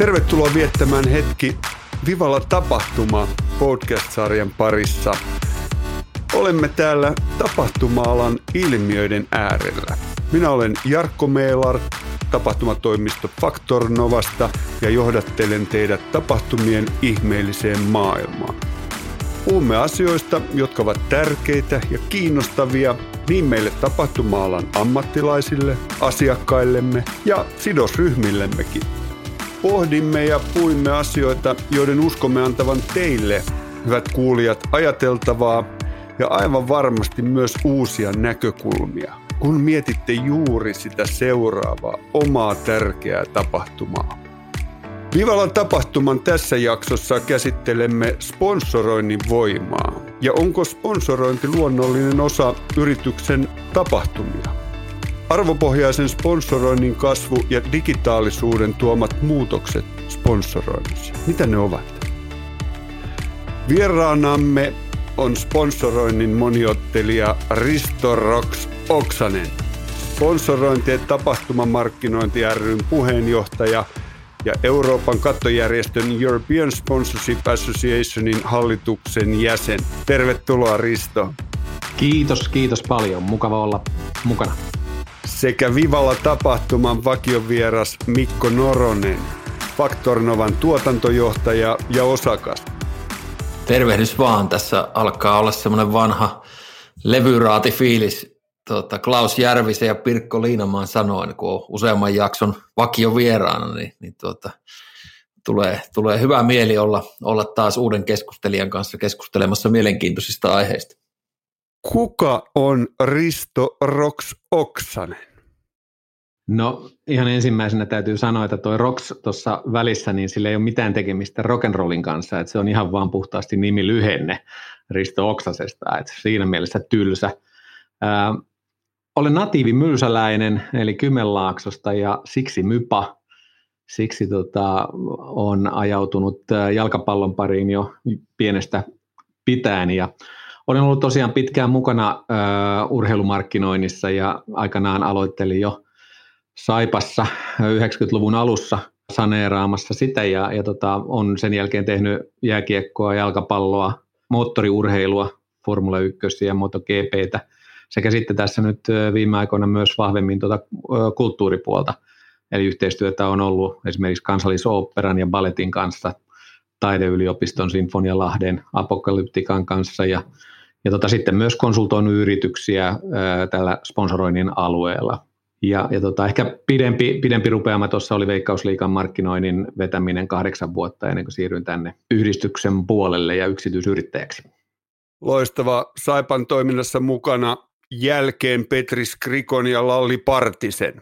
Tervetuloa viettämään hetki Vivalla tapahtuma podcast-sarjan parissa. Olemme täällä tapahtuma-alan ilmiöiden äärellä. Minä olen Jarkko Meelar, tapahtumatoimisto Faktor Novasta ja johdattelen teidät tapahtumien ihmeelliseen maailmaan. Puhumme asioista, jotka ovat tärkeitä ja kiinnostavia niin meille tapahtuma-alan ammattilaisille, asiakkaillemme ja sidosryhmillemmekin. Pohdimme ja puimme asioita, joiden uskomme antavan teille, hyvät kuulijat, ajateltavaa ja aivan varmasti myös uusia näkökulmia, kun mietitte juuri sitä seuraavaa omaa tärkeää tapahtumaa. Vivalan tapahtuman tässä jaksossa käsittelemme sponsoroinnin voimaa ja onko sponsorointi luonnollinen osa yrityksen tapahtumia. Arvopohjaisen sponsoroinnin kasvu ja digitaalisuuden tuomat muutokset sponsoroinnissa. Mitä ne ovat? Vieraanamme on sponsoroinnin moniottelija Risto Rox Oksanen. Sponsorointi- ja tapahtumamarkkinointi ryn puheenjohtaja ja Euroopan kattojärjestön European Sponsorship Associationin hallituksen jäsen. Tervetuloa Risto. Kiitos, kiitos paljon. Mukava olla mukana sekä Vivalla tapahtuman vakiovieras Mikko Noronen, Faktornovan tuotantojohtaja ja osakas. Tervehdys vaan. Tässä alkaa olla semmoinen vanha levyraati fiilis tuota, Klaus Järvisen ja Pirkko Liinamaan sanoin, kun on useamman jakson vakiovieraana, niin, niin tuota, tulee, tulee hyvä mieli olla, olla taas uuden keskustelijan kanssa keskustelemassa mielenkiintoisista aiheista. Kuka on Risto Rox Oksanen? No ihan ensimmäisenä täytyy sanoa, että tuo Rox tuossa välissä, niin sillä ei ole mitään tekemistä rock'n'rollin kanssa, että se on ihan vaan puhtaasti nimi lyhenne Risto Oksasesta, että siinä mielessä tylsä. Ää, olen natiivi mylsäläinen, eli Kymenlaaksosta ja siksi mypa. Siksi tota, on ajautunut jalkapallon pariin jo pienestä pitäen ja olen ollut tosiaan pitkään mukana uh, urheilumarkkinoinnissa ja aikanaan aloittelin jo Saipassa 90-luvun alussa saneeraamassa sitä ja, ja tota, on sen jälkeen tehnyt jääkiekkoa, jalkapalloa, moottoriurheilua, Formula 1 ja MotoGPtä sekä sitten tässä nyt viime aikoina myös vahvemmin tuota kulttuuripuolta. Eli yhteistyötä on ollut esimerkiksi kansallisoopperan ja balletin kanssa, taideyliopiston Sinfonia Lahden, Apokalyptikan kanssa ja, ja tota, sitten myös konsultoinut yrityksiä ää, tällä sponsoroinnin alueella. Ja, ja tota, ehkä pidempi, pidempi rupeama tuossa oli Veikkausliikan markkinoinnin vetäminen kahdeksan vuotta ennen kuin siirryin tänne yhdistyksen puolelle ja yksityisyrittäjäksi. Loistava Saipan toiminnassa mukana jälkeen Petri Skrikon ja Lalli Partisen.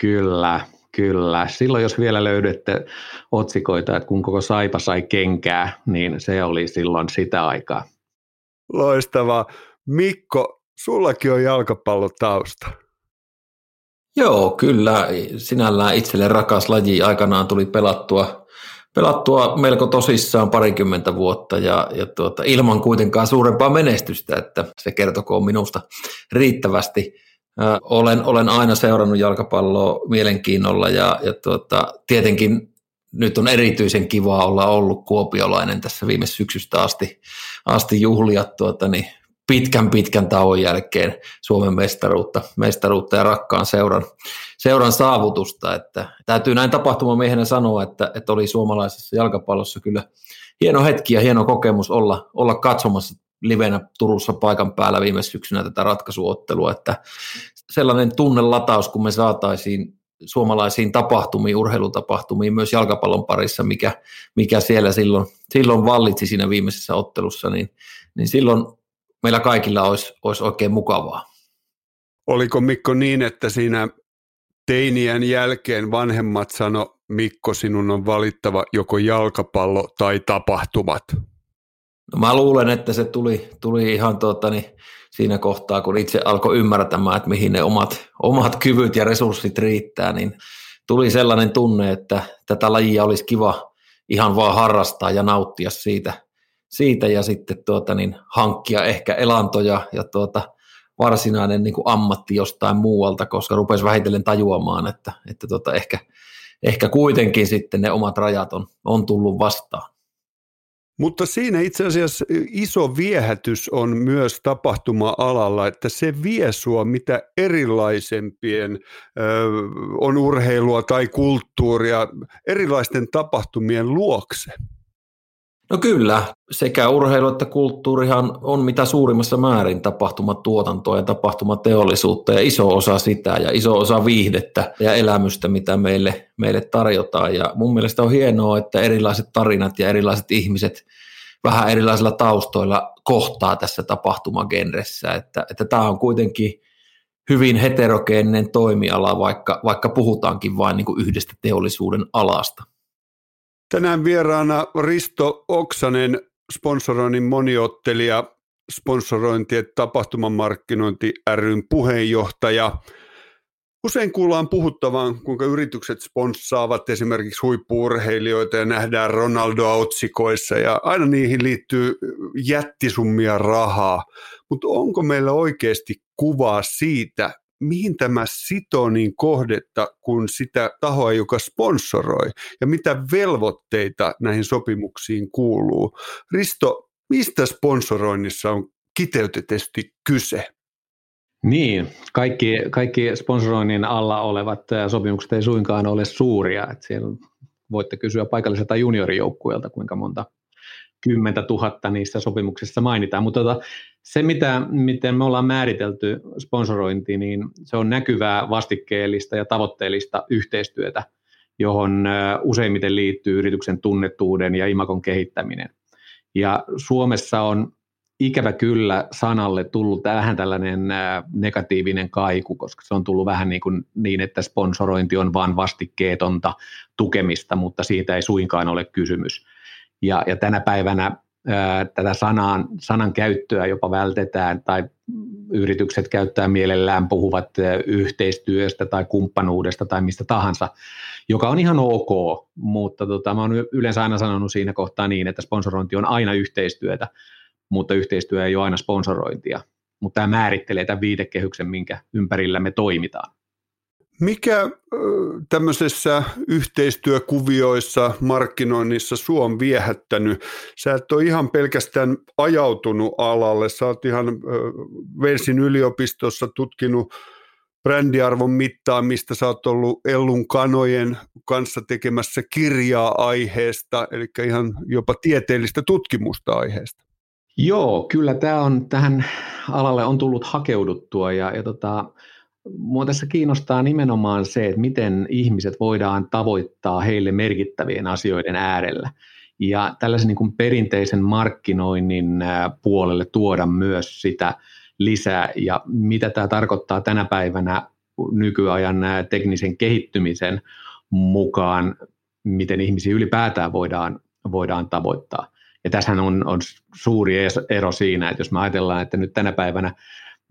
Kyllä, kyllä. Silloin jos vielä löydätte otsikoita, että kun koko Saipa sai kenkää, niin se oli silloin sitä aikaa. Loistavaa. Mikko, sullakin on jalkapallotausta. Joo, kyllä. Sinällään itselle rakas laji aikanaan tuli pelattua, pelattua melko tosissaan parikymmentä vuotta ja, ja tuota, ilman kuitenkaan suurempaa menestystä, että se kertokoon minusta riittävästi. Olen, olen aina seurannut jalkapalloa mielenkiinnolla ja, ja tuota, tietenkin nyt on erityisen kiva olla ollut kuopiolainen tässä viime syksystä asti, asti juhlia tuota, niin pitkän pitkän tauon jälkeen Suomen mestaruutta, mestaruutta ja rakkaan seuran, seuran saavutusta. Että täytyy näin tapahtumamiehenä sanoa, että, että oli suomalaisessa jalkapallossa kyllä hieno hetki ja hieno kokemus olla, olla katsomassa livenä Turussa paikan päällä viime syksynä tätä ratkaisuottelua, että sellainen tunnelataus, kun me saataisiin suomalaisiin tapahtumiin, urheilutapahtumiin myös jalkapallon parissa, mikä, mikä siellä silloin, silloin vallitsi siinä viimeisessä ottelussa, niin, niin silloin meillä kaikilla olisi, olisi oikein mukavaa. Oliko Mikko niin, että siinä teinien jälkeen vanhemmat sano Mikko, sinun on valittava joko jalkapallo tai tapahtumat? No mä luulen, että se tuli, tuli ihan tuota, niin siinä kohtaa, kun itse alkoi ymmärtämään, että mihin ne omat, omat kyvyt ja resurssit riittää, niin tuli sellainen tunne, että tätä lajia olisi kiva ihan vaan harrastaa ja nauttia siitä, siitä ja sitten tuota, niin hankkia ehkä elantoja ja tuota, varsinainen niin kuin ammatti jostain muualta, koska rupesi vähitellen tajuamaan, että, että tuota, ehkä, ehkä kuitenkin sitten ne omat rajat on, on tullut vastaan. Mutta siinä itse asiassa iso viehätys on myös tapahtuma-alalla, että se vie sua mitä erilaisempien, ö, on urheilua tai kulttuuria, erilaisten tapahtumien luokse. No kyllä, sekä urheilu että kulttuurihan on mitä suurimmassa määrin tapahtumatuotantoa ja tapahtumateollisuutta ja iso osa sitä ja iso osa viihdettä ja elämystä, mitä meille, meille tarjotaan. Ja mun mielestä on hienoa, että erilaiset tarinat ja erilaiset ihmiset vähän erilaisilla taustoilla kohtaa tässä tapahtumagenressä, että, että tämä on kuitenkin hyvin heterogeeninen toimiala, vaikka, vaikka puhutaankin vain niin kuin yhdestä teollisuuden alasta. Tänään vieraana Risto Oksanen, sponsoroinnin moniottelija, sponsorointi- ja tapahtumamarkkinointi ryn puheenjohtaja. Usein kuullaan puhuttavan, kuinka yritykset sponssaavat esimerkiksi huippuurheilijoita ja nähdään Ronaldo-otsikoissa ja aina niihin liittyy jättisummia rahaa. Mutta onko meillä oikeasti kuvaa siitä, mihin tämä sitoo niin kohdetta kuin sitä tahoa, joka sponsoroi ja mitä velvoitteita näihin sopimuksiin kuuluu. Risto, mistä sponsoroinnissa on kiteytetysti kyse? Niin, kaikki, kaikki sponsoroinnin alla olevat sopimukset ei suinkaan ole suuria. Että siellä voitte kysyä paikalliselta juniorijoukkueelta, kuinka monta kymmentä tuhatta niissä sopimuksissa mainitaan. Mutta tota, se, mitä, miten me ollaan määritelty sponsorointi, niin se on näkyvää, vastikkeellista ja tavoitteellista yhteistyötä, johon useimmiten liittyy yrityksen tunnettuuden ja imakon kehittäminen. Ja Suomessa on ikävä kyllä sanalle tullut vähän tällainen negatiivinen kaiku, koska se on tullut vähän niin, kuin niin että sponsorointi on vain vastikkeetonta tukemista, mutta siitä ei suinkaan ole kysymys. Ja, ja tänä päivänä tätä sanan, sanan käyttöä jopa vältetään tai yritykset käyttää mielellään, puhuvat yhteistyöstä tai kumppanuudesta tai mistä tahansa, joka on ihan ok, mutta tota, mä oon yleensä aina sanonut siinä kohtaa niin, että sponsorointi on aina yhteistyötä, mutta yhteistyö ei ole aina sponsorointia. Mutta tämä määrittelee tämän viitekehyksen, minkä ympärillä me toimitaan. Mikä tämmöisessä yhteistyökuvioissa, markkinoinnissa sua on viehättänyt? Sä et ole ihan pelkästään ajautunut alalle, sä oot ihan Velsin yliopistossa tutkinut brändiarvon mittaamista, sä oot ollut Ellun kanojen kanssa tekemässä kirjaa aiheesta, eli ihan jopa tieteellistä tutkimusta aiheesta. Joo, kyllä tämä on, tähän alalle on tullut hakeuduttua ja, ja tota, Mua tässä kiinnostaa nimenomaan se, että miten ihmiset voidaan tavoittaa heille merkittävien asioiden äärellä. Ja tällaisen niin kuin perinteisen markkinoinnin puolelle tuoda myös sitä lisää. Ja mitä tämä tarkoittaa tänä päivänä nykyajan teknisen kehittymisen mukaan, miten ihmisiä ylipäätään voidaan, voidaan tavoittaa. Ja tässähän on, on suuri ero siinä, että jos me ajatellaan, että nyt tänä päivänä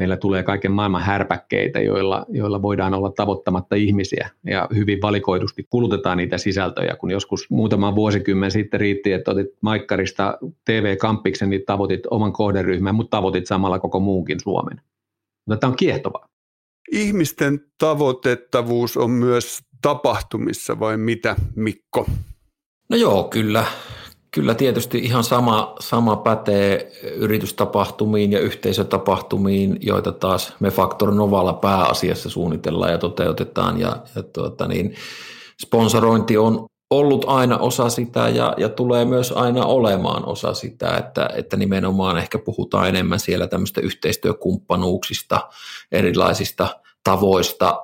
meillä tulee kaiken maailman härpäkkeitä, joilla, joilla voidaan olla tavoittamatta ihmisiä ja hyvin valikoidusti kulutetaan niitä sisältöjä, kun joskus muutama vuosikymmen sitten riitti, että otit Maikkarista TV-kampiksen, niin tavoitit oman kohderyhmän, mutta tavoitit samalla koko muunkin Suomen. Mutta tämä on kiehtovaa. Ihmisten tavoitettavuus on myös tapahtumissa vai mitä, Mikko? No joo, kyllä. Kyllä tietysti ihan sama, sama pätee yritystapahtumiin ja yhteisötapahtumiin, joita taas me Factor Novalla pääasiassa suunnitellaan ja toteutetaan. Ja, ja tuota niin, sponsorointi on ollut aina osa sitä ja, ja tulee myös aina olemaan osa sitä, että, että nimenomaan ehkä puhutaan enemmän siellä tämmöistä yhteistyökumppanuuksista, erilaisista tavoista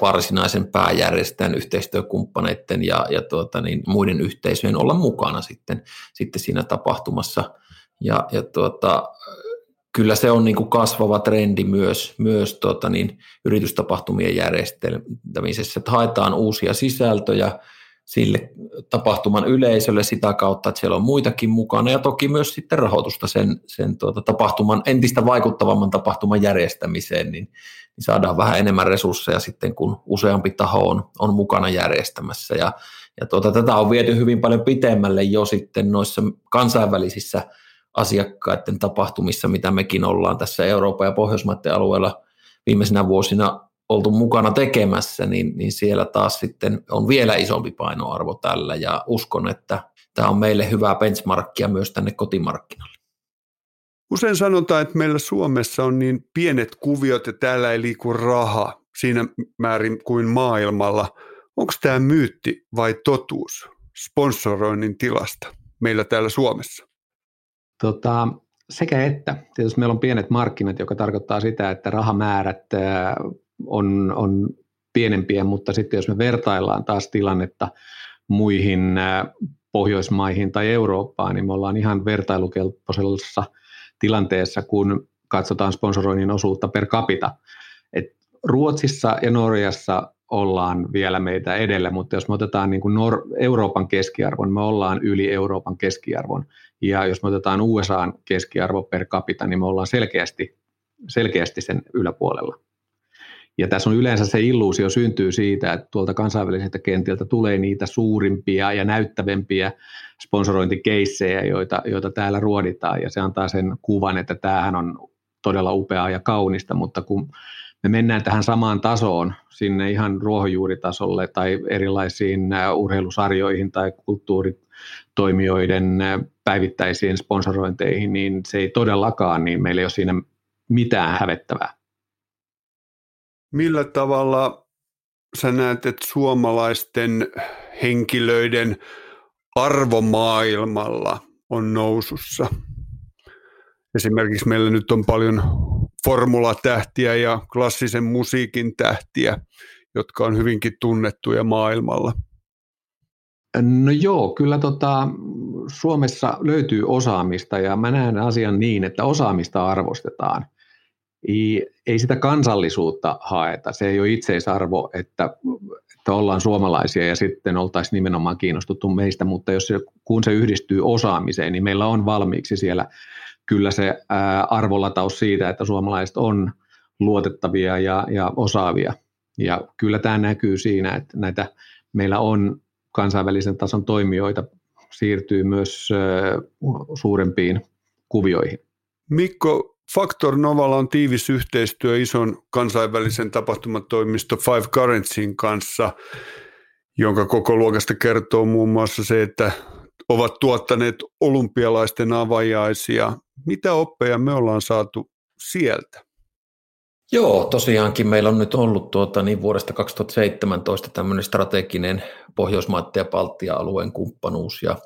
varsinaisen pääjärjestäjän yhteistyökumppaneiden ja, ja tuota, niin, muiden yhteisöjen olla mukana sitten, sitten siinä tapahtumassa. Ja, ja tuota, kyllä se on niin kuin kasvava trendi myös, myös tuota, niin, yritystapahtumien järjestämisessä, että haetaan uusia sisältöjä, sille tapahtuman yleisölle sitä kautta, että siellä on muitakin mukana ja toki myös sitten rahoitusta sen, sen tuota, tapahtuman, entistä vaikuttavamman tapahtuman järjestämiseen, niin, niin saadaan vähän enemmän resursseja sitten, kun useampi taho on, on mukana järjestämässä. Ja, ja tuota, tätä on viety hyvin paljon pitemmälle jo sitten noissa kansainvälisissä asiakkaiden tapahtumissa, mitä mekin ollaan tässä Euroopan ja Pohjoismaiden alueella viimeisinä vuosina oltu mukana tekemässä, niin, niin siellä taas sitten on vielä isompi painoarvo tällä ja uskon, että tämä on meille hyvää benchmarkkia myös tänne kotimarkkinalle. Usein sanotaan, että meillä Suomessa on niin pienet kuviot ja täällä ei liiku raha siinä määrin kuin maailmalla. Onko tämä myytti vai totuus sponsoroinnin tilasta meillä täällä Suomessa? Tota, sekä että. Tietysti meillä on pienet markkinat, joka tarkoittaa sitä, että rahamäärät on, on pienempiä, mutta sitten jos me vertaillaan taas tilannetta muihin Pohjoismaihin tai Eurooppaan, niin me ollaan ihan vertailukelpoisessa tilanteessa, kun katsotaan sponsoroinnin osuutta per capita. Et Ruotsissa ja Norjassa ollaan vielä meitä edellä, mutta jos me otetaan niin kuin Nor- Euroopan keskiarvon, me ollaan yli Euroopan keskiarvon. Ja jos me otetaan USAn keskiarvo per capita, niin me ollaan selkeästi, selkeästi sen yläpuolella. Ja tässä on yleensä se illuusio syntyy siitä, että tuolta kansainväliseltä kentiltä tulee niitä suurimpia ja näyttävämpiä sponsorointikeissejä, joita, joita täällä ruoditaan, ja se antaa sen kuvan, että tämähän on todella upeaa ja kaunista, mutta kun me mennään tähän samaan tasoon, sinne ihan ruohonjuuritasolle tai erilaisiin urheilusarjoihin tai kulttuuritoimijoiden päivittäisiin sponsorointeihin, niin se ei todellakaan, niin meillä ei ole siinä mitään hävettävää. Millä tavalla sä näet, että suomalaisten henkilöiden arvomaailmalla on nousussa? Esimerkiksi meillä nyt on paljon formulatähtiä ja klassisen musiikin tähtiä, jotka on hyvinkin tunnettuja maailmalla. No joo, kyllä tota, Suomessa löytyy osaamista ja mä näen asian niin, että osaamista arvostetaan – ei, sitä kansallisuutta haeta. Se ei ole itseisarvo, että, että ollaan suomalaisia ja sitten oltaisiin nimenomaan kiinnostuttu meistä, mutta jos se, kun se yhdistyy osaamiseen, niin meillä on valmiiksi siellä kyllä se ää, arvolataus siitä, että suomalaiset on luotettavia ja, ja osaavia. Ja kyllä tämä näkyy siinä, että näitä meillä on kansainvälisen tason toimijoita siirtyy myös ää, suurempiin kuvioihin. Mikko, Factor Novalla on tiivis yhteistyö ison kansainvälisen tapahtumatoimisto Five Currencyin kanssa, jonka koko luokasta kertoo muun muassa se, että ovat tuottaneet olympialaisten avajaisia. Mitä oppeja me ollaan saatu sieltä? Joo, tosiaankin meillä on nyt ollut tuota, niin vuodesta 2017 tämmöinen strateginen Pohjoismaiden ja Baltia-alueen kumppanuus ja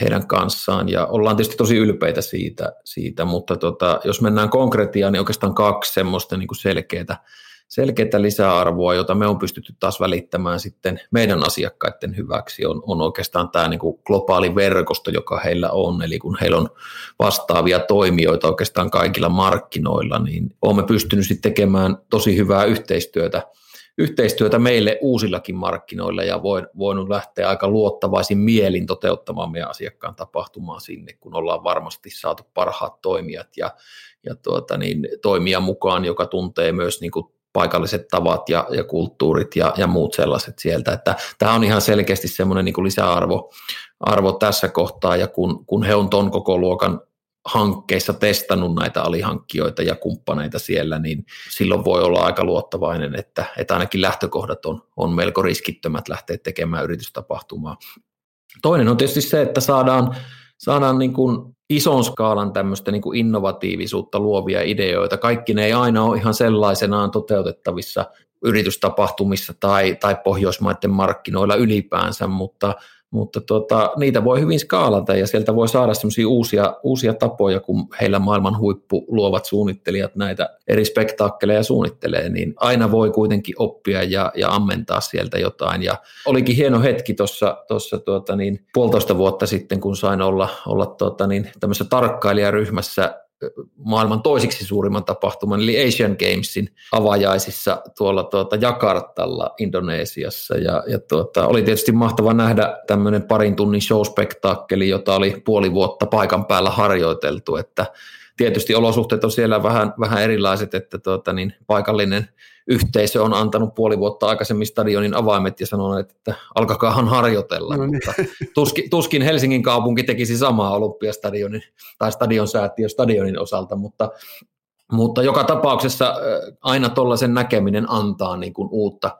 heidän kanssaan. Ja ollaan tietysti tosi ylpeitä siitä, siitä mutta tota, jos mennään konkretiaan, niin oikeastaan kaksi semmoista niin selkeää, selkeää lisäarvoa, jota me on pystytty taas välittämään sitten meidän asiakkaiden hyväksi, on, on oikeastaan tämä niin kuin globaali verkosto, joka heillä on, eli kun heillä on vastaavia toimijoita oikeastaan kaikilla markkinoilla, niin olemme pystyneet sitten tekemään tosi hyvää yhteistyötä yhteistyötä meille uusillakin markkinoilla ja voin, voinut lähteä aika luottavaisin mielin toteuttamaan meidän asiakkaan tapahtumaa sinne, kun ollaan varmasti saatu parhaat toimijat ja, ja tuota niin, toimija mukaan, joka tuntee myös niin kuin paikalliset tavat ja, ja kulttuurit ja, ja muut sellaiset sieltä. Että tämä on ihan selkeästi semmoinen niin lisäarvo arvo tässä kohtaa, ja kun, kun he on ton koko luokan hankkeissa testannut näitä alihankkijoita ja kumppaneita siellä, niin silloin voi olla aika luottavainen, että, että ainakin lähtökohdat on, on melko riskittömät lähteä tekemään yritystapahtumaa. Toinen on tietysti se, että saadaan, saadaan niin kuin ison skaalan tämmöistä niin kuin innovatiivisuutta luovia ideoita. Kaikki ne ei aina ole ihan sellaisenaan toteutettavissa yritystapahtumissa tai, tai Pohjoismaiden markkinoilla ylipäänsä, mutta mutta tota, niitä voi hyvin skaalata ja sieltä voi saada semmoisia uusia, uusia tapoja, kun heillä maailman huippu luovat suunnittelijat näitä eri spektaakkeleja suunnittelee, niin aina voi kuitenkin oppia ja, ja ammentaa sieltä jotain. Ja olikin hieno hetki tuossa tuota niin, puolitoista vuotta sitten, kun sain olla, olla tuota niin, tämmöisessä tarkkailijaryhmässä maailman toisiksi suurimman tapahtuman, eli Asian Gamesin avajaisissa tuolla tuota Jakartalla Indonesiassa. Ja, ja tuota, oli tietysti mahtava nähdä tämmöinen parin tunnin showspektaakkeli, jota oli puoli vuotta paikan päällä harjoiteltu, että tietysti olosuhteet on siellä vähän, vähän erilaiset, että tuota, niin paikallinen yhteisö on antanut puoli vuotta aikaisemmin stadionin avaimet ja sanonut, että alkakaahan harjoitella, no niin. mutta tuskin, tuskin Helsingin kaupunki tekisi samaa olympiastadionin tai stadion säätiö stadionin osalta, mutta Mutta joka tapauksessa aina tuollaisen näkeminen antaa niin kuin uutta,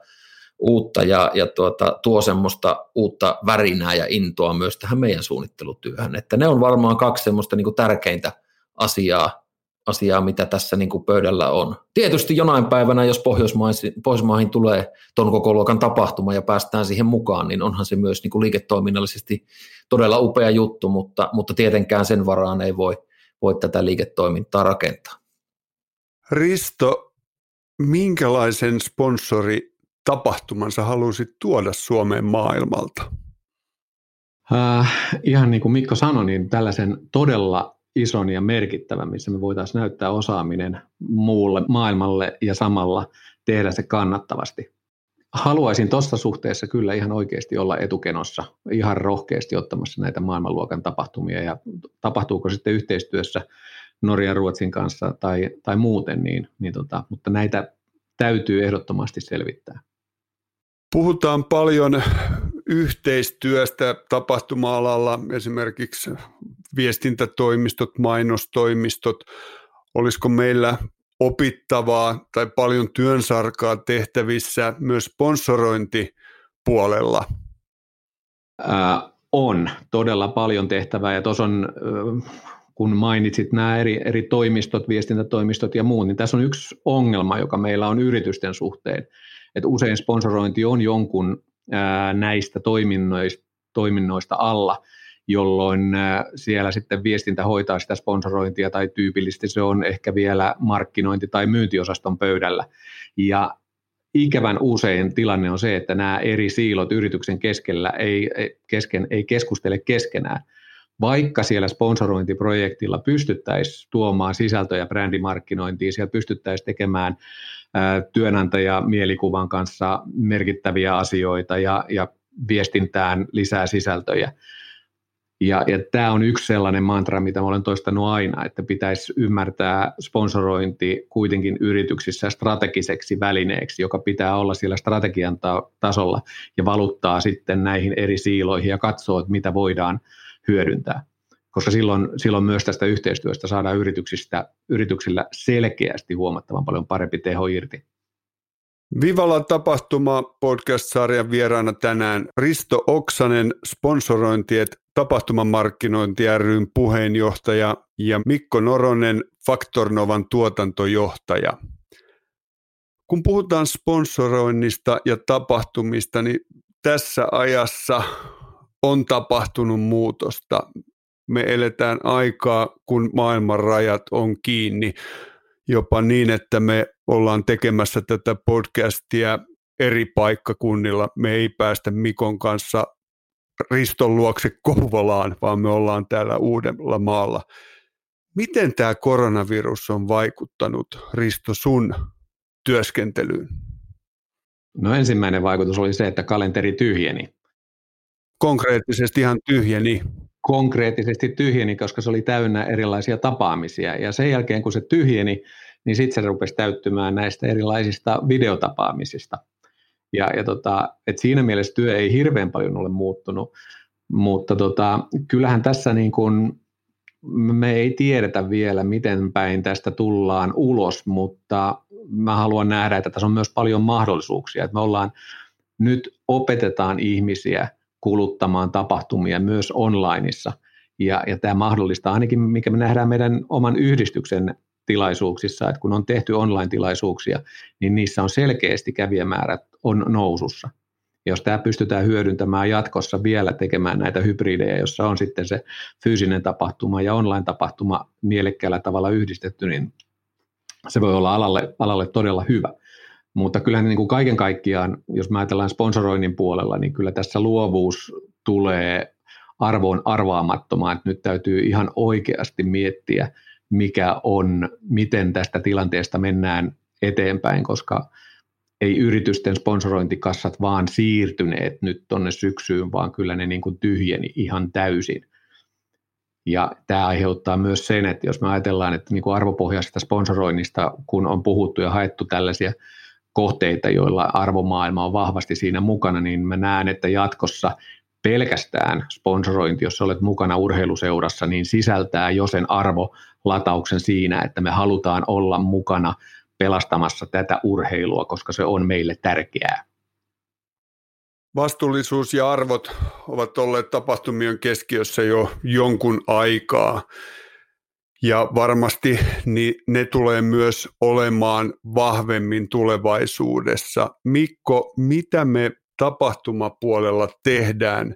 uutta ja, ja tuota, tuo semmoista uutta värinää ja intoa myös tähän meidän suunnittelutyöhön. Että ne on varmaan kaksi semmoista niin kuin tärkeintä asiaa, asiaa, mitä tässä niin kuin pöydällä on. Tietysti jonain päivänä, jos Pohjoismaihin, Pohjoismaihin tulee ton koko luokan tapahtuma ja päästään siihen mukaan, niin onhan se myös niin kuin liiketoiminnallisesti todella upea juttu, mutta, mutta tietenkään sen varaan ei voi, voi tätä liiketoimintaa rakentaa. Risto, minkälaisen sponsori tapahtumansa halusit tuoda Suomeen maailmalta? Äh, ihan niin kuin Mikko sanoi, niin tällaisen todella ison ja merkittävän, missä me voitaisiin näyttää osaaminen muulle maailmalle ja samalla tehdä se kannattavasti. Haluaisin tuossa suhteessa kyllä ihan oikeasti olla etukenossa, ihan rohkeasti ottamassa näitä maailmanluokan tapahtumia ja tapahtuuko sitten yhteistyössä Norjan Ruotsin kanssa tai, tai muuten, niin, niin tota, mutta näitä täytyy ehdottomasti selvittää. Puhutaan paljon yhteistyöstä tapahtuma-alalla, esimerkiksi viestintätoimistot, mainostoimistot. Olisiko meillä opittavaa tai paljon työnsarkaa tehtävissä myös sponsorointipuolella? Äh, on todella paljon tehtävää ja tuossa on, kun mainitsit nämä eri, eri toimistot, viestintätoimistot ja muut, niin tässä on yksi ongelma, joka meillä on yritysten suhteen, että usein sponsorointi on jonkun ää, näistä toiminnoista, alla, jolloin siellä sitten viestintä hoitaa sitä sponsorointia tai tyypillisesti se on ehkä vielä markkinointi- tai myyntiosaston pöydällä. Ja ikävän usein tilanne on se, että nämä eri siilot yrityksen keskellä ei, kesken, ei keskustele keskenään. Vaikka siellä sponsorointiprojektilla pystyttäisiin tuomaan sisältöjä brändimarkkinointiin, siellä pystyttäisiin tekemään työnantaja mielikuvan kanssa merkittäviä asioita ja, ja viestintään lisää sisältöjä, ja, ja tämä on yksi sellainen mantra, mitä mä olen toistanut aina, että pitäisi ymmärtää sponsorointi kuitenkin yrityksissä strategiseksi välineeksi, joka pitää olla siellä strategian ta- tasolla ja valuttaa sitten näihin eri siiloihin ja katsoo, että mitä voidaan hyödyntää. Koska silloin, silloin myös tästä yhteistyöstä saadaan yrityksistä, yrityksillä selkeästi huomattavan paljon parempi teho irti. Vivala tapahtuma podcast-sarjan vieraana tänään Risto Oksanen, sponsorointiet tapahtumamarkkinointi ryn puheenjohtaja ja Mikko Noronen, Faktornovan tuotantojohtaja. Kun puhutaan sponsoroinnista ja tapahtumista, niin tässä ajassa on tapahtunut muutosta. Me eletään aikaa, kun maailman rajat on kiinni jopa niin, että me ollaan tekemässä tätä podcastia eri paikkakunnilla. Me ei päästä Mikon kanssa Riston luokse Kouvolaan, vaan me ollaan täällä Uudella maalla. Miten tämä koronavirus on vaikuttanut, Risto, sun työskentelyyn? No ensimmäinen vaikutus oli se, että kalenteri tyhjeni. Konkreettisesti ihan tyhjeni? Konkreettisesti tyhjeni, koska se oli täynnä erilaisia tapaamisia. Ja sen jälkeen, kun se tyhjeni, niin sitten se rupesi täyttymään näistä erilaisista videotapaamisista. Ja, ja tota, et siinä mielessä työ ei hirveän paljon ole muuttunut, mutta tota, kyllähän tässä niin kun, me ei tiedetä vielä, miten päin tästä tullaan ulos, mutta mä haluan nähdä, että tässä on myös paljon mahdollisuuksia. Että me ollaan, nyt opetetaan ihmisiä kuluttamaan tapahtumia myös onlineissa. Ja, ja tämä mahdollistaa ainakin, mikä me nähdään meidän oman yhdistyksen tilaisuuksissa, että kun on tehty online-tilaisuuksia, niin niissä on selkeästi kävijämäärät on nousussa. Ja jos tämä pystytään hyödyntämään jatkossa vielä tekemään näitä hybridejä, jossa on sitten se fyysinen tapahtuma ja online-tapahtuma mielekkäällä tavalla yhdistetty, niin se voi olla alalle, alalle todella hyvä. Mutta kyllähän niin kuin kaiken kaikkiaan, jos mä ajatellaan sponsoroinnin puolella, niin kyllä tässä luovuus tulee arvoon arvaamattomaan, nyt täytyy ihan oikeasti miettiä, mikä on, miten tästä tilanteesta mennään eteenpäin, koska ei yritysten sponsorointikassat vaan siirtyneet nyt tuonne syksyyn, vaan kyllä ne niin kuin tyhjeni ihan täysin. Ja tämä aiheuttaa myös sen, että jos me ajatellaan, että niin kuin arvopohjaisesta sponsoroinnista, kun on puhuttu ja haettu tällaisia kohteita, joilla arvomaailma on vahvasti siinä mukana, niin mä näen, että jatkossa pelkästään sponsorointi, jos olet mukana urheiluseurassa, niin sisältää jo sen arvolatauksen siinä, että me halutaan olla mukana pelastamassa tätä urheilua, koska se on meille tärkeää. Vastuullisuus ja arvot ovat olleet tapahtumien keskiössä jo jonkun aikaa. Ja varmasti ne tulee myös olemaan vahvemmin tulevaisuudessa. Mikko, mitä me tapahtumapuolella tehdään,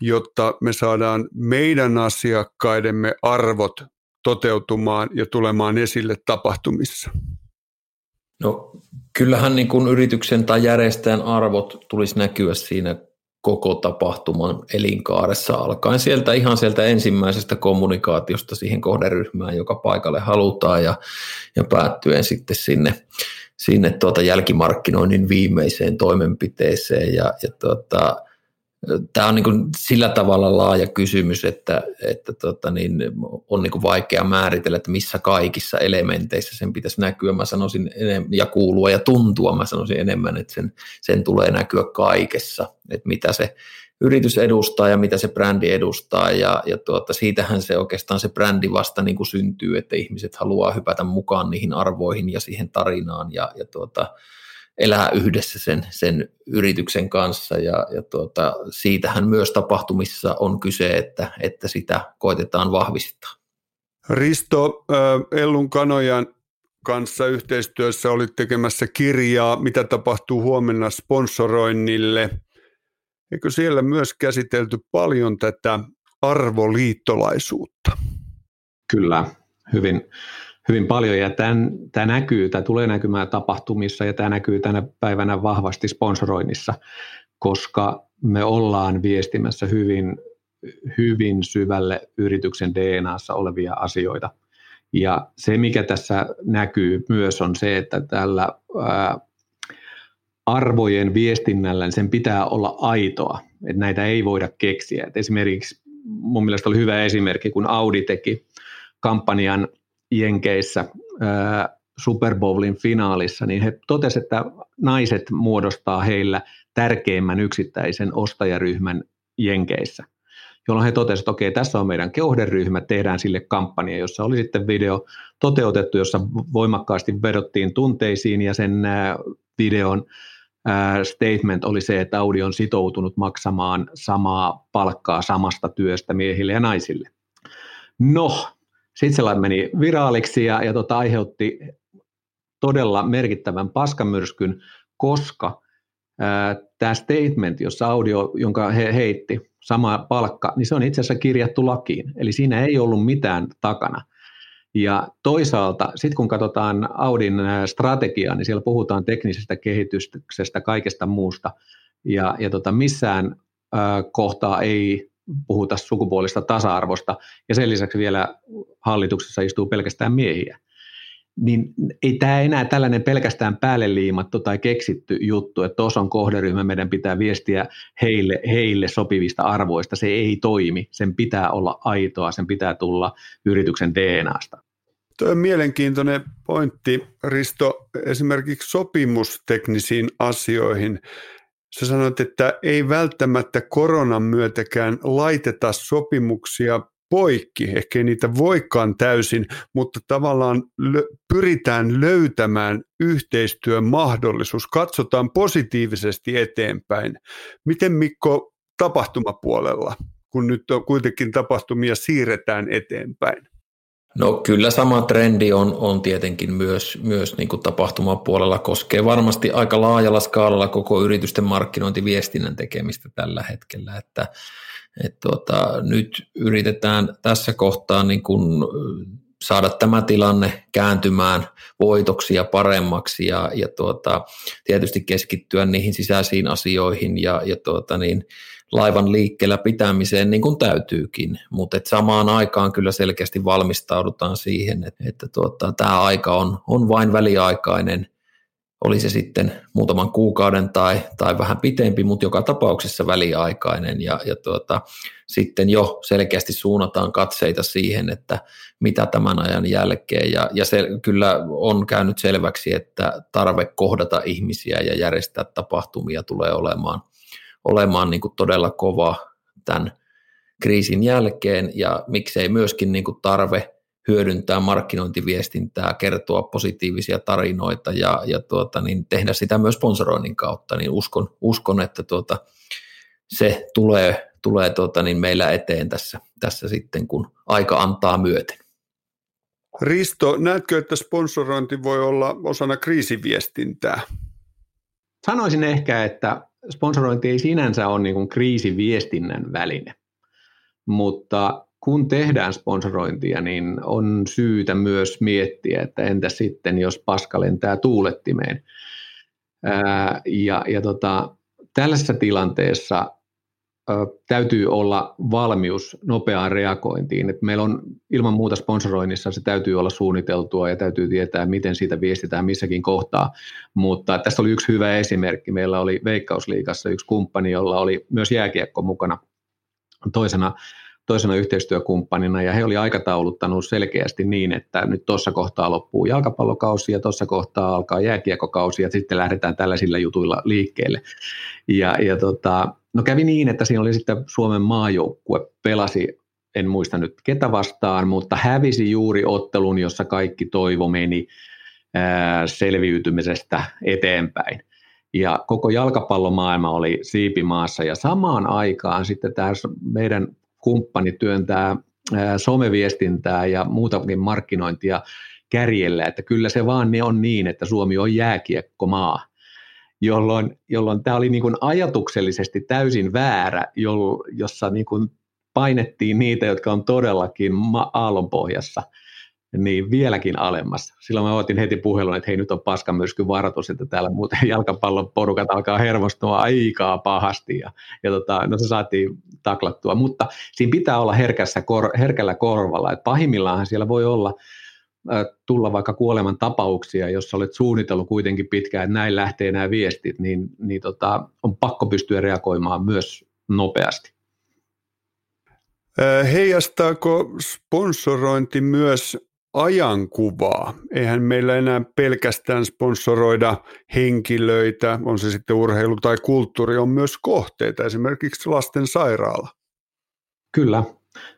jotta me saadaan meidän asiakkaidemme arvot toteutumaan ja tulemaan esille tapahtumissa? No kyllähän niin kuin yrityksen tai järjestäjän arvot tulisi näkyä siinä koko tapahtuman elinkaaressa. Alkaen sieltä ihan sieltä ensimmäisestä kommunikaatiosta siihen kohderyhmään, joka paikalle halutaan ja, ja päättyen sitten sinne, sinne tuota jälkimarkkinoinnin viimeiseen toimenpiteeseen. Ja, ja tuota, Tämä on niin kuin sillä tavalla laaja kysymys, että, että tota niin, on niin kuin vaikea määritellä, että missä kaikissa elementeissä sen pitäisi näkyä. Mä sanoisin enemmän, ja kuulua ja tuntua, mä sanoisin enemmän, että sen, sen tulee näkyä kaikessa, että mitä se yritys edustaa ja mitä se brändi edustaa. Ja, ja tuota, siitähän se oikeastaan se brändi vasta niin kuin syntyy, että ihmiset haluaa hypätä mukaan niihin arvoihin ja siihen tarinaan. Ja, ja tuota, elää yhdessä sen, sen yrityksen kanssa ja, ja tuota, siitähän myös tapahtumissa on kyse, että, että sitä koitetaan vahvistaa. Risto, Ellun Kanojan kanssa yhteistyössä olit tekemässä kirjaa, mitä tapahtuu huomenna sponsoroinnille. Eikö siellä myös käsitelty paljon tätä arvoliittolaisuutta? Kyllä, hyvin, hyvin paljon ja tämän, tämä näkyy, tämä tulee näkymään tapahtumissa ja tämä näkyy tänä päivänä vahvasti sponsoroinnissa, koska me ollaan viestimässä hyvin, hyvin syvälle yrityksen DNAssa olevia asioita. Ja se, mikä tässä näkyy myös, on se, että tällä ää, arvojen viestinnällä niin sen pitää olla aitoa, että näitä ei voida keksiä. Et esimerkiksi mun mielestä oli hyvä esimerkki, kun Audi teki kampanjan Jenkeissä Super Bowlin finaalissa, niin he totesivat, että naiset muodostaa heillä tärkeimmän yksittäisen ostajaryhmän Jenkeissä, jolloin he totesivat, että okei, tässä on meidän kohderyhmä, tehdään sille kampanja, jossa oli sitten video toteutettu, jossa voimakkaasti vedottiin tunteisiin ja sen videon statement oli se, että Audi on sitoutunut maksamaan samaa palkkaa samasta työstä miehille ja naisille. No, sitten se meni viraaliksi ja, ja tota, aiheutti todella merkittävän paskamyrskyn, koska tämä statement, jossa audio, jonka he heitti, sama palkka, niin se on itse asiassa kirjattu lakiin. Eli siinä ei ollut mitään takana. Ja toisaalta, sitten kun katsotaan Audin strategiaa, niin siellä puhutaan teknisestä kehityksestä, kaikesta muusta. Ja, ja tota, missään äh, kohtaa ei puhuta sukupuolista tasa-arvosta, ja sen lisäksi vielä hallituksessa istuu pelkästään miehiä. Niin ei tämä enää tällainen pelkästään päälle liimattu tai keksitty juttu, että tuossa on kohderyhmä, meidän pitää viestiä heille, heille sopivista arvoista. Se ei toimi, sen pitää olla aitoa, sen pitää tulla yrityksen DNAsta. Tuo on mielenkiintoinen pointti, Risto, esimerkiksi sopimusteknisiin asioihin. Sä sanoit, että ei välttämättä koronan myötäkään laiteta sopimuksia poikki, ehkä niitä voikaan täysin, mutta tavallaan lö- pyritään löytämään yhteistyön mahdollisuus, katsotaan positiivisesti eteenpäin. Miten Mikko tapahtumapuolella, kun nyt on kuitenkin tapahtumia siirretään eteenpäin? No kyllä sama trendi on, on tietenkin myös, myös niin kuin tapahtumapuolella, koskee varmasti aika laajalla skaalalla koko yritysten markkinointiviestinnän tekemistä tällä hetkellä, että et tuota, nyt yritetään tässä kohtaa niin kuin saada tämä tilanne kääntymään voitoksi ja paremmaksi ja, ja tuota, tietysti keskittyä niihin sisäisiin asioihin ja, ja tuota niin, laivan liikkeellä pitämiseen niin kuin täytyykin, mutta samaan aikaan kyllä selkeästi valmistaudutaan siihen, että, että tuota, tämä aika on, on vain väliaikainen, oli se sitten muutaman kuukauden tai, tai vähän pitempi, mutta joka tapauksessa väliaikainen. Ja, ja tuota, sitten jo selkeästi suunnataan katseita siihen, että mitä tämän ajan jälkeen. Ja, ja se kyllä on käynyt selväksi, että tarve kohdata ihmisiä ja järjestää tapahtumia tulee olemaan olemaan niin kuin todella kova tämän kriisin jälkeen ja miksei myöskin niin kuin tarve hyödyntää markkinointiviestintää, kertoa positiivisia tarinoita ja, ja tuota, niin tehdä sitä myös sponsoroinnin kautta, niin uskon, uskon että tuota, se tulee, tulee tuota, niin meillä eteen tässä, tässä sitten, kun aika antaa myöten. Risto, näetkö, että sponsorointi voi olla osana kriisiviestintää? Sanoisin ehkä, että sponsorointi ei sinänsä ole niin kuin kriisiviestinnän väline, mutta kun tehdään sponsorointia, niin on syytä myös miettiä, että entä sitten, jos paska lentää tuulettimeen. Ää, ja ja tota, tällaisessa tilanteessa täytyy olla valmius nopeaan reagointiin. Et meillä on ilman muuta sponsoroinnissa se täytyy olla suunniteltua ja täytyy tietää, miten siitä viestitään missäkin kohtaa. Mutta tässä oli yksi hyvä esimerkki. Meillä oli Veikkausliigassa yksi kumppani, jolla oli myös jääkiekko mukana toisena toisena yhteistyökumppanina ja he oli aikatauluttanut selkeästi niin, että nyt tuossa kohtaa loppuu jalkapallokausi ja tuossa kohtaa alkaa jääkiekokausi ja sitten lähdetään tällaisilla jutuilla liikkeelle. Ja, ja tota, no kävi niin, että siinä oli sitten Suomen maajoukkue pelasi en muista nyt ketä vastaan, mutta hävisi juuri ottelun, jossa kaikki toivo meni selviytymisestä eteenpäin. Ja koko jalkapallomaailma oli siipimaassa ja samaan aikaan sitten tämä meidän kumppani työntää someviestintää ja muutakin markkinointia kärjellä, että kyllä se vaan on niin, että Suomi on jääkiekkomaa, jolloin, jolloin tämä oli niin kuin ajatuksellisesti täysin väärä, jossa niin kuin painettiin niitä, jotka on todellakin aallonpohjassa – niin vieläkin alemmas. Silloin mä otin heti puhelun, että hei nyt on paskamyrsky varoitus, että täällä muuten jalkapallon porukat alkaa hermostua aikaa pahasti ja, ja tota, no se saatiin taklattua, mutta siinä pitää olla herkässä kor, herkällä korvalla, että pahimmillaan siellä voi olla tulla vaikka kuoleman tapauksia, jos olet suunnitellut kuitenkin pitkään, että näin lähtee nämä viestit, niin, niin tota, on pakko pystyä reagoimaan myös nopeasti. Heijastaako sponsorointi myös ajankuvaa. Eihän meillä enää pelkästään sponsoroida henkilöitä, on se sitten urheilu tai kulttuuri, on myös kohteita, esimerkiksi lasten sairaala. Kyllä,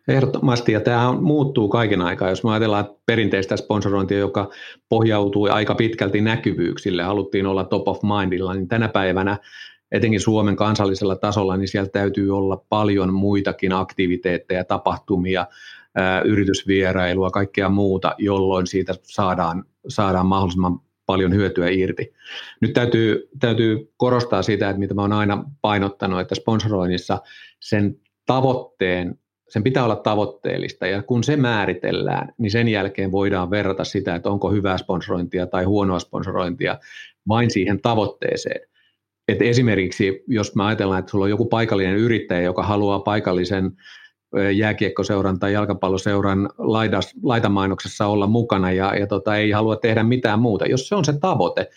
ehdottomasti. Ja tämä muuttuu kaiken aikaa. Jos me ajatellaan perinteistä sponsorointia, joka pohjautuu aika pitkälti näkyvyyksille, haluttiin olla top of mindilla, niin tänä päivänä etenkin Suomen kansallisella tasolla, niin siellä täytyy olla paljon muitakin aktiviteetteja, tapahtumia, yritysvierailua, kaikkea muuta, jolloin siitä saadaan, saadaan mahdollisimman paljon hyötyä irti. Nyt täytyy, täytyy korostaa sitä, että mitä mä oon aina painottanut, että sponsoroinnissa sen tavoitteen, sen pitää olla tavoitteellista ja kun se määritellään, niin sen jälkeen voidaan verrata sitä, että onko hyvää sponsorointia tai huonoa sponsorointia vain siihen tavoitteeseen. Et esimerkiksi jos me ajatellaan, että sulla on joku paikallinen yrittäjä, joka haluaa paikallisen jääkiekkoseuran tai jalkapalloseuran laidas, laitamainoksessa olla mukana ja, ja tota, ei halua tehdä mitään muuta. Jos se on se tavoite,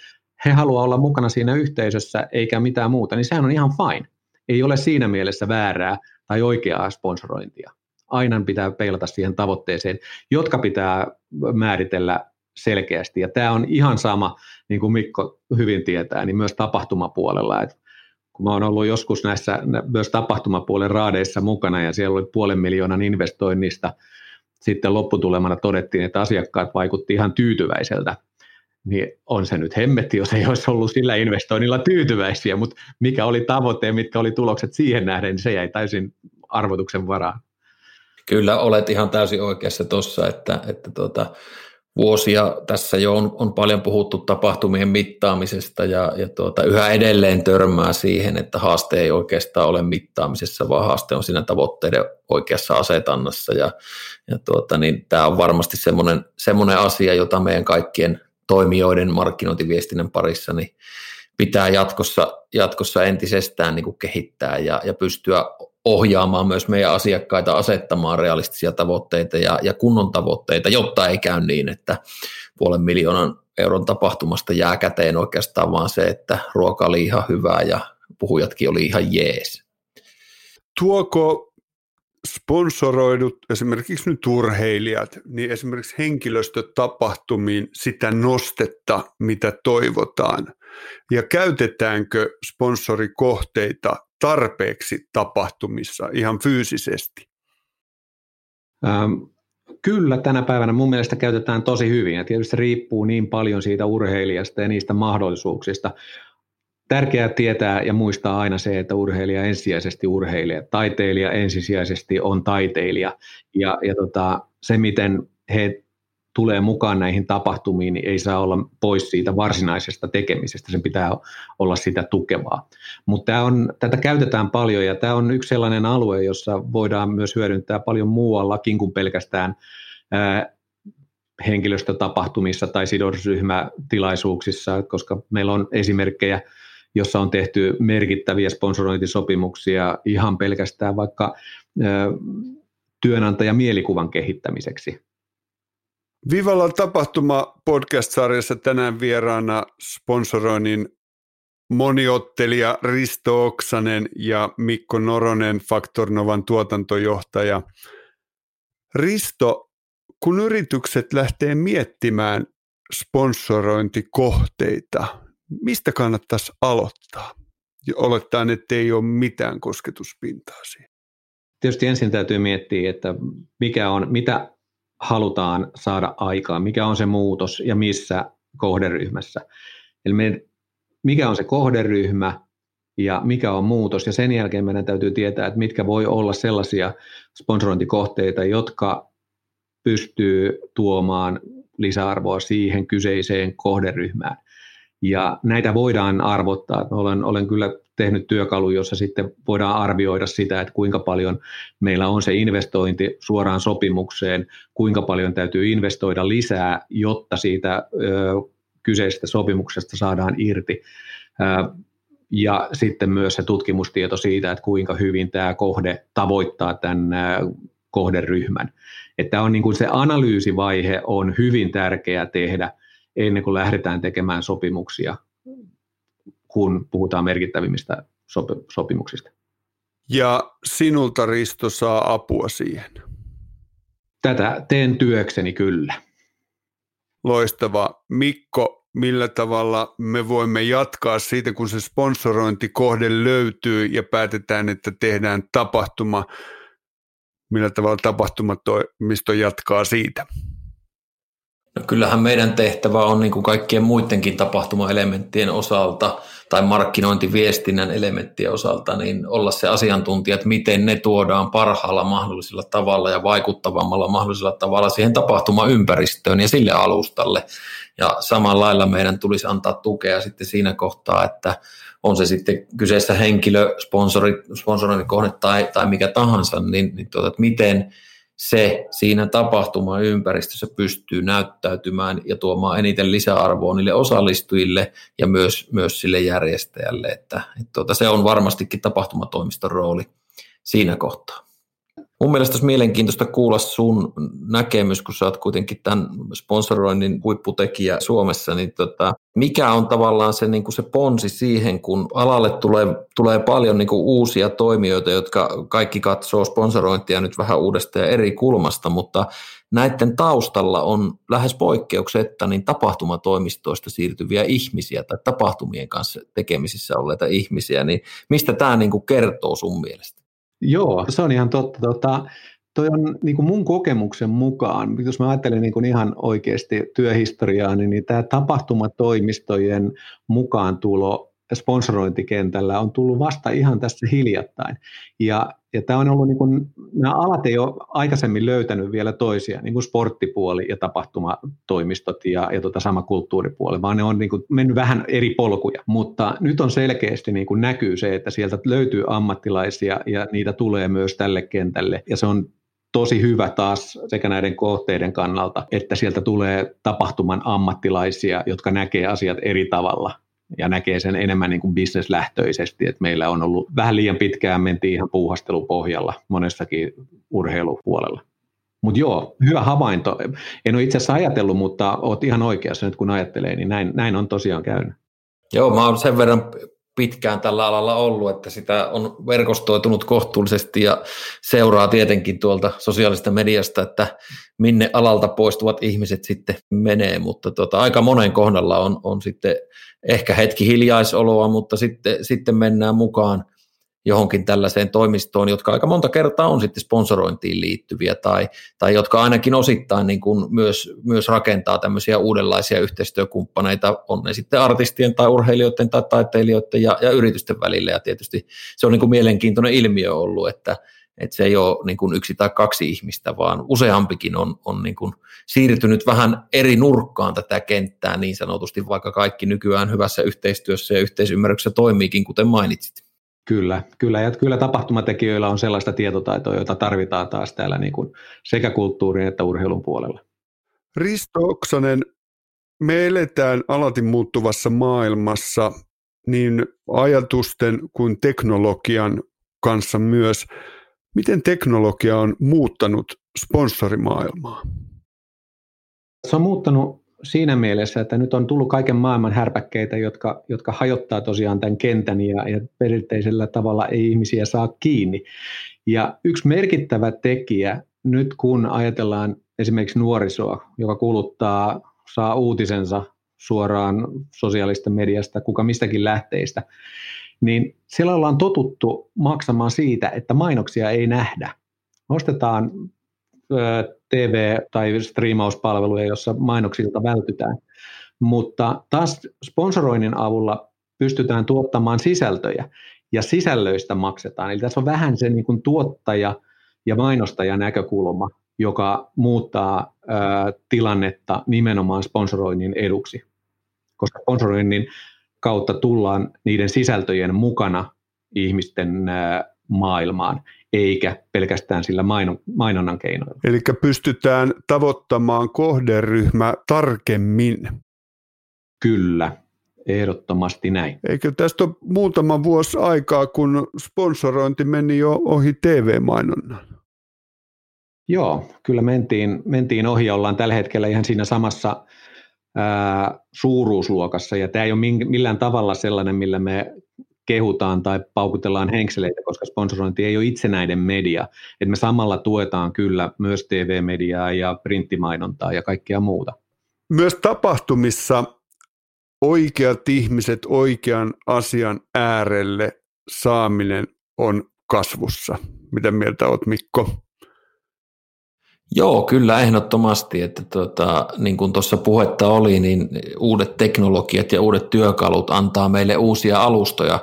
he haluaa olla mukana siinä yhteisössä eikä mitään muuta, niin sehän on ihan fine. Ei ole siinä mielessä väärää tai oikeaa sponsorointia. Aina pitää peilata siihen tavoitteeseen, jotka pitää määritellä selkeästi. Ja tämä on ihan sama, niin kuin Mikko hyvin tietää, niin myös tapahtumapuolella. Että kun mä ollut joskus näissä myös tapahtumapuolen raadeissa mukana ja siellä oli puolen miljoonan investoinnista, sitten lopputulemana todettiin, että asiakkaat vaikutti ihan tyytyväiseltä, niin on se nyt hemmetti, jos ei olisi ollut sillä investoinnilla tyytyväisiä, mutta mikä oli tavoite ja mitkä oli tulokset siihen nähden, niin se jäi täysin arvotuksen varaan. Kyllä olet ihan täysin oikeassa tuossa, että, että tuota, vuosia tässä jo on, on paljon puhuttu tapahtumien mittaamisesta ja, ja tuota, yhä edelleen törmää siihen, että haaste ei oikeastaan ole mittaamisessa, vaan haaste on siinä tavoitteiden oikeassa asetannassa ja, ja tuota, niin tämä on varmasti semmoinen, semmoinen asia, jota meidän kaikkien toimijoiden markkinointiviestinnän parissa niin pitää jatkossa, jatkossa entisestään niin kuin kehittää ja, ja pystyä ohjaamaan myös meidän asiakkaita asettamaan realistisia tavoitteita ja, ja kunnon tavoitteita, jotta ei käy niin, että puolen miljoonan euron tapahtumasta jää käteen oikeastaan vaan se, että ruoka oli ihan hyvää ja puhujatkin oli ihan jees. Tuoko sponsoroidut esimerkiksi nyt urheilijat, niin esimerkiksi henkilöstötapahtumiin sitä nostetta, mitä toivotaan? Ja käytetäänkö sponsorikohteita tarpeeksi tapahtumissa ihan fyysisesti? Ähm, kyllä tänä päivänä mun mielestä käytetään tosi hyvin ja tietysti riippuu niin paljon siitä urheilijasta ja niistä mahdollisuuksista. Tärkeää tietää ja muistaa aina se, että urheilija ensisijaisesti urheilija, taiteilija ensisijaisesti on taiteilija. Ja, ja tota, se, miten he tulee mukaan näihin tapahtumiin, niin ei saa olla pois siitä varsinaisesta tekemisestä, sen pitää olla sitä tukevaa. Mutta tätä käytetään paljon ja tämä on yksi sellainen alue, jossa voidaan myös hyödyntää paljon muuallakin kuin pelkästään ää, henkilöstötapahtumissa tai sidosryhmätilaisuuksissa, koska meillä on esimerkkejä, jossa on tehty merkittäviä sponsorointisopimuksia ihan pelkästään vaikka työnantajan mielikuvan kehittämiseksi Vivalla tapahtuma podcast-sarjassa tänään vieraana sponsoroinnin moniottelija Risto Oksanen ja Mikko Noronen, Faktor Novan tuotantojohtaja. Risto, kun yritykset lähtee miettimään sponsorointikohteita, mistä kannattaisi aloittaa? Olettaen, että ei ole mitään kosketuspintaa siihen. Tietysti ensin täytyy miettiä, että mikä on, mitä halutaan saada aikaan, mikä on se muutos ja missä kohderyhmässä. Eli me, mikä on se kohderyhmä ja mikä on muutos, ja sen jälkeen meidän täytyy tietää, että mitkä voi olla sellaisia sponsorointikohteita, jotka pystyy tuomaan lisäarvoa siihen kyseiseen kohderyhmään. Ja näitä voidaan arvottaa. Olen, olen kyllä tehnyt työkalu, jossa sitten voidaan arvioida sitä, että kuinka paljon meillä on se investointi suoraan sopimukseen, kuinka paljon täytyy investoida lisää, jotta siitä ö, kyseisestä sopimuksesta saadaan irti. Ö, ja sitten myös se tutkimustieto siitä, että kuinka hyvin tämä kohde tavoittaa tämän kohderyhmän. Että on niin kuin se analyysivaihe on hyvin tärkeä tehdä ennen kuin lähdetään tekemään sopimuksia kun puhutaan merkittävimmistä sopimuksista. Ja sinulta Risto saa apua siihen? Tätä teen työkseni kyllä. Loistava. Mikko, millä tavalla me voimme jatkaa siitä, kun se sponsorointikohde löytyy ja päätetään, että tehdään tapahtuma, millä tavalla tapahtumatoimisto jatkaa siitä? No kyllähän meidän tehtävä on niin kuin kaikkien muidenkin tapahtumaelementtien osalta tai markkinointiviestinnän elementtien osalta niin olla se asiantuntija, että miten ne tuodaan parhaalla mahdollisella tavalla ja vaikuttavammalla mahdollisella tavalla siihen tapahtumaympäristöön ja sille alustalle. Ja samalla lailla meidän tulisi antaa tukea sitten siinä kohtaa, että on se sitten kyseessä henkilö, sponsori, sponsorointikohde tai, tai mikä tahansa, niin, niin tuota, että miten – se siinä tapahtumaympäristössä pystyy näyttäytymään ja tuomaan eniten lisäarvoa niille osallistujille ja myös, myös sille järjestäjälle. Että, että tuota, se on varmastikin tapahtumatoimiston rooli siinä kohtaa. Mun mielestä olisi mielenkiintoista kuulla sun näkemys, kun sä oot kuitenkin tämän sponsoroinnin huipputekijä Suomessa, niin tota, mikä on tavallaan se, niin kuin se ponsi siihen, kun alalle tulee, tulee paljon niin kuin uusia toimijoita, jotka kaikki katsoo sponsorointia nyt vähän uudesta ja eri kulmasta, mutta näiden taustalla on lähes poikkeuksetta niin tapahtumatoimistoista siirtyviä ihmisiä tai tapahtumien kanssa tekemisissä olleita ihmisiä, niin mistä tämä niin kuin kertoo sun mielestä? Joo, se on ihan totta. Tota, toi on niin kuin mun kokemuksen mukaan, jos mä ajattelen niin kuin ihan oikeasti työhistoriaa, niin, niin tämä tapahtumatoimistojen mukaan tulo sponsorointikentällä on tullut vasta ihan tässä hiljattain. Ja, ja tämä on ollut, niin kuin, nämä alat ei ole aikaisemmin löytänyt vielä toisia, niin kuin sporttipuoli ja tapahtumatoimistot ja, ja tota sama kulttuuripuoli, vaan ne on niin kuin mennyt vähän eri polkuja. Mutta nyt on selkeästi niin kuin näkyy se, että sieltä löytyy ammattilaisia ja niitä tulee myös tälle kentälle. Ja se on tosi hyvä taas sekä näiden kohteiden kannalta, että sieltä tulee tapahtuman ammattilaisia, jotka näkee asiat eri tavalla ja näkee sen enemmän niin kuin bisneslähtöisesti, että meillä on ollut vähän liian pitkään mentiin ihan puuhastelupohjalla monessakin urheilupuolella. Mutta joo, hyvä havainto. En ole itse asiassa ajatellut, mutta olet ihan oikeassa nyt kun ajattelee, niin näin, näin on tosiaan käynyt. Joo, mä oon sen verran pitkään tällä alalla ollut, että sitä on verkostoitunut kohtuullisesti ja seuraa tietenkin tuolta sosiaalista mediasta, että minne alalta poistuvat ihmiset sitten menee, mutta tota, aika monen kohdalla on, on sitten ehkä hetki hiljaisoloa, mutta sitten, sitten mennään mukaan johonkin tällaiseen toimistoon, jotka aika monta kertaa on sitten sponsorointiin liittyviä tai, tai jotka ainakin osittain niin kuin myös, myös rakentaa tämmöisiä uudenlaisia yhteistyökumppaneita, on ne sitten artistien tai urheilijoiden tai taiteilijoiden ja, ja yritysten välillä ja tietysti se on niin kuin mielenkiintoinen ilmiö ollut, että, että se ei ole niin kuin yksi tai kaksi ihmistä, vaan useampikin on, on niin kuin siirtynyt vähän eri nurkkaan tätä kenttää niin sanotusti, vaikka kaikki nykyään hyvässä yhteistyössä ja yhteisymmärryksessä toimiikin, kuten mainitsit. Kyllä, kyllä, ja kyllä tapahtumatekijöillä on sellaista tietotaitoa, jota tarvitaan taas täällä niin kuin sekä kulttuurin että urheilun puolella. Risto Oksanen, me eletään alati muuttuvassa maailmassa niin ajatusten kuin teknologian kanssa myös. Miten teknologia on muuttanut sponsorimaailmaa? Se on muuttanut siinä mielessä, että nyt on tullut kaiken maailman härpäkkeitä, jotka, jotka hajottaa tosiaan tämän kentän ja, ja perinteisellä tavalla ei ihmisiä saa kiinni. Ja yksi merkittävä tekijä nyt kun ajatellaan esimerkiksi nuorisoa, joka kuluttaa, saa uutisensa suoraan sosiaalista mediasta, kuka mistäkin lähteistä, niin siellä ollaan totuttu maksamaan siitä, että mainoksia ei nähdä. Ostetaan TV- tai striimauspalveluja, jossa mainoksilta vältytään. Mutta taas sponsoroinnin avulla pystytään tuottamaan sisältöjä ja sisällöistä maksetaan. Eli tässä on vähän se niin kuin tuottaja- ja mainostajan näkökulma, joka muuttaa ä, tilannetta nimenomaan sponsoroinnin eduksi. Koska sponsoroinnin kautta tullaan niiden sisältöjen mukana ihmisten ä, maailmaan, eikä pelkästään sillä mainonnan keinoilla. Eli pystytään tavoittamaan kohderyhmä tarkemmin. Kyllä, ehdottomasti näin. Eikö tästä ole muutama vuosi aikaa, kun sponsorointi meni jo ohi TV-mainonnan? Joo, kyllä mentiin, mentiin ohi ollaan tällä hetkellä ihan siinä samassa ää, suuruusluokassa. Ja tämä ei ole millään tavalla sellainen, millä me kehutaan tai paukutellaan henkseleitä, koska sponsorointi ei ole itsenäinen media. Et me samalla tuetaan kyllä myös TV-mediaa ja printtimainontaa ja kaikkea muuta. Myös tapahtumissa oikeat ihmiset oikean asian äärelle saaminen on kasvussa. Mitä mieltä olet Mikko? Joo, kyllä ehdottomasti, että tuota, niin kuin tuossa puhetta oli, niin uudet teknologiat ja uudet työkalut antaa meille uusia alustoja,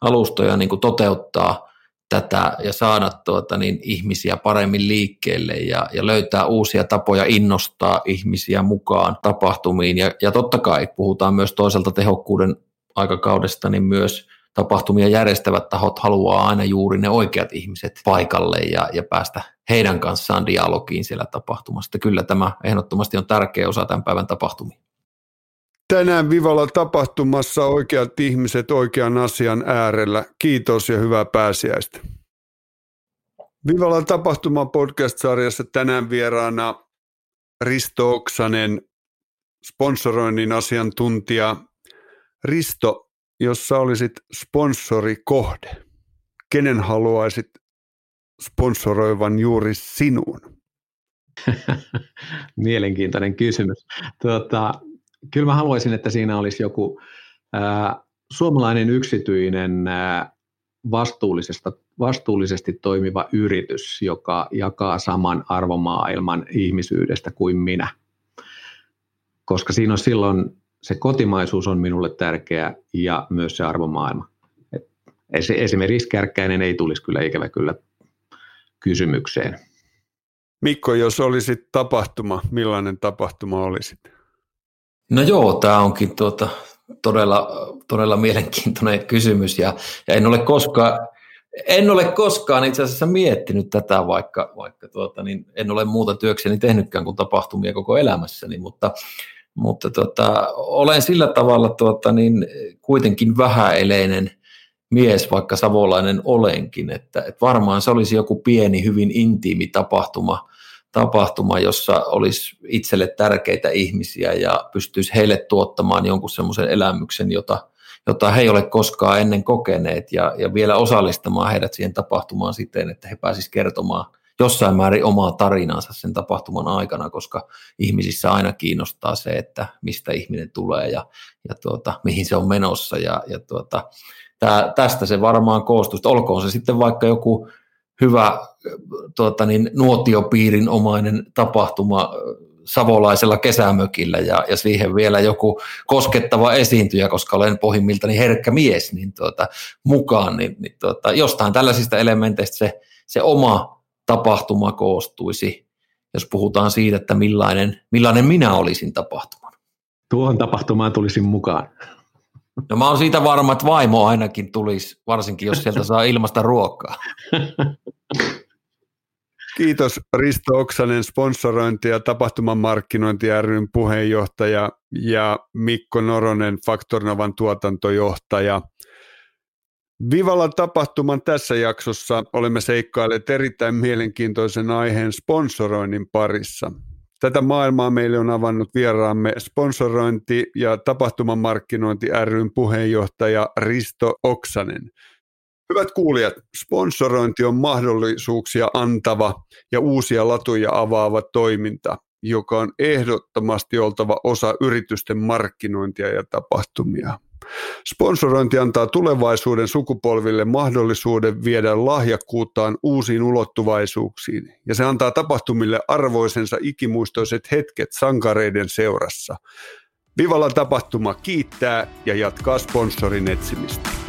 alustoja niin kuin toteuttaa tätä ja saada tuota, niin ihmisiä paremmin liikkeelle ja, ja löytää uusia tapoja innostaa ihmisiä mukaan tapahtumiin. Ja, ja totta kai puhutaan myös toiselta tehokkuuden aikakaudesta, niin myös tapahtumia järjestävät tahot haluaa aina juuri ne oikeat ihmiset paikalle ja, ja päästä heidän kanssaan dialogiin siellä tapahtumasta. Kyllä tämä ehdottomasti on tärkeä osa tämän päivän tapahtumia. Tänään Vivalla tapahtumassa oikeat ihmiset oikean asian äärellä. Kiitos ja hyvää pääsiäistä. Vivalla tapahtuma podcast-sarjassa tänään vieraana Risto Oksanen, sponsoroinnin asiantuntija. Risto, jos sä olisit sponsorikohde, kenen haluaisit sponsoroivan juuri sinuun? Mielenkiintoinen kysymys. Tuota, kyllä mä haluaisin, että siinä olisi joku ää, suomalainen yksityinen ää, vastuullisesta, vastuullisesti toimiva yritys, joka jakaa saman arvomaailman ihmisyydestä kuin minä. Koska siinä on silloin se kotimaisuus on minulle tärkeä ja myös se arvomaailma. Esimerkiksi kärkkäinen ei tulisi kyllä ikävä kyllä kysymykseen. Mikko, jos olisit tapahtuma, millainen tapahtuma olisit? No joo, tämä onkin tuota, todella, todella mielenkiintoinen kysymys ja, ja en ole koskaan, en ole koskaan itse asiassa miettinyt tätä, vaikka, vaikka tuota, niin en ole muuta työkseni tehnytkään kuin tapahtumia koko elämässäni, mutta, mutta tuota, olen sillä tavalla tuota, niin kuitenkin vähäeleinen mies, vaikka savolainen olenkin, että, että varmaan se olisi joku pieni, hyvin intiimi tapahtuma, tapahtuma, jossa olisi itselle tärkeitä ihmisiä ja pystyisi heille tuottamaan jonkun semmoisen elämyksen, jota, jota he ei ole koskaan ennen kokeneet ja, ja vielä osallistamaan heidät siihen tapahtumaan siten, että he pääsisivät kertomaan jossain määrin omaa tarinansa sen tapahtuman aikana, koska ihmisissä aina kiinnostaa se, että mistä ihminen tulee ja, ja tuota, mihin se on menossa ja, ja tuota, tää, tästä se varmaan koostuu. Olkoon se sitten vaikka joku hyvä tuota niin, nuotiopiirin omainen tapahtuma savolaisella kesämökillä ja, ja siihen vielä joku koskettava esiintyjä, koska olen pohjimmiltani herkkä mies niin tuota, mukaan, niin, niin tuota, jostain tällaisista elementeistä se, se oma tapahtuma koostuisi, jos puhutaan siitä, että millainen, millainen minä olisin tapahtuman. Tuohon tapahtumaan tulisin mukaan. No mä oon siitä varma, että vaimo ainakin tulisi, varsinkin jos sieltä saa ilmasta ruokaa. Kiitos Risto Oksanen, sponsorointi- ja tapahtuman markkinointi ryn puheenjohtaja ja Mikko Noronen, Faktornovan tuotantojohtaja. Vivalla tapahtuman tässä jaksossa olemme seikkailleet erittäin mielenkiintoisen aiheen sponsoroinnin parissa. Tätä maailmaa meille on avannut vieraamme sponsorointi- ja tapahtumamarkkinointi ryn puheenjohtaja Risto Oksanen. Hyvät kuulijat, sponsorointi on mahdollisuuksia antava ja uusia latuja avaava toiminta, joka on ehdottomasti oltava osa yritysten markkinointia ja tapahtumia. Sponsorointi antaa tulevaisuuden sukupolville mahdollisuuden viedä lahjakkuuttaan uusiin ulottuvaisuuksiin, ja se antaa tapahtumille arvoisensa ikimuistoiset hetket sankareiden seurassa. Vivalla tapahtuma kiittää ja jatkaa sponsorin etsimistä.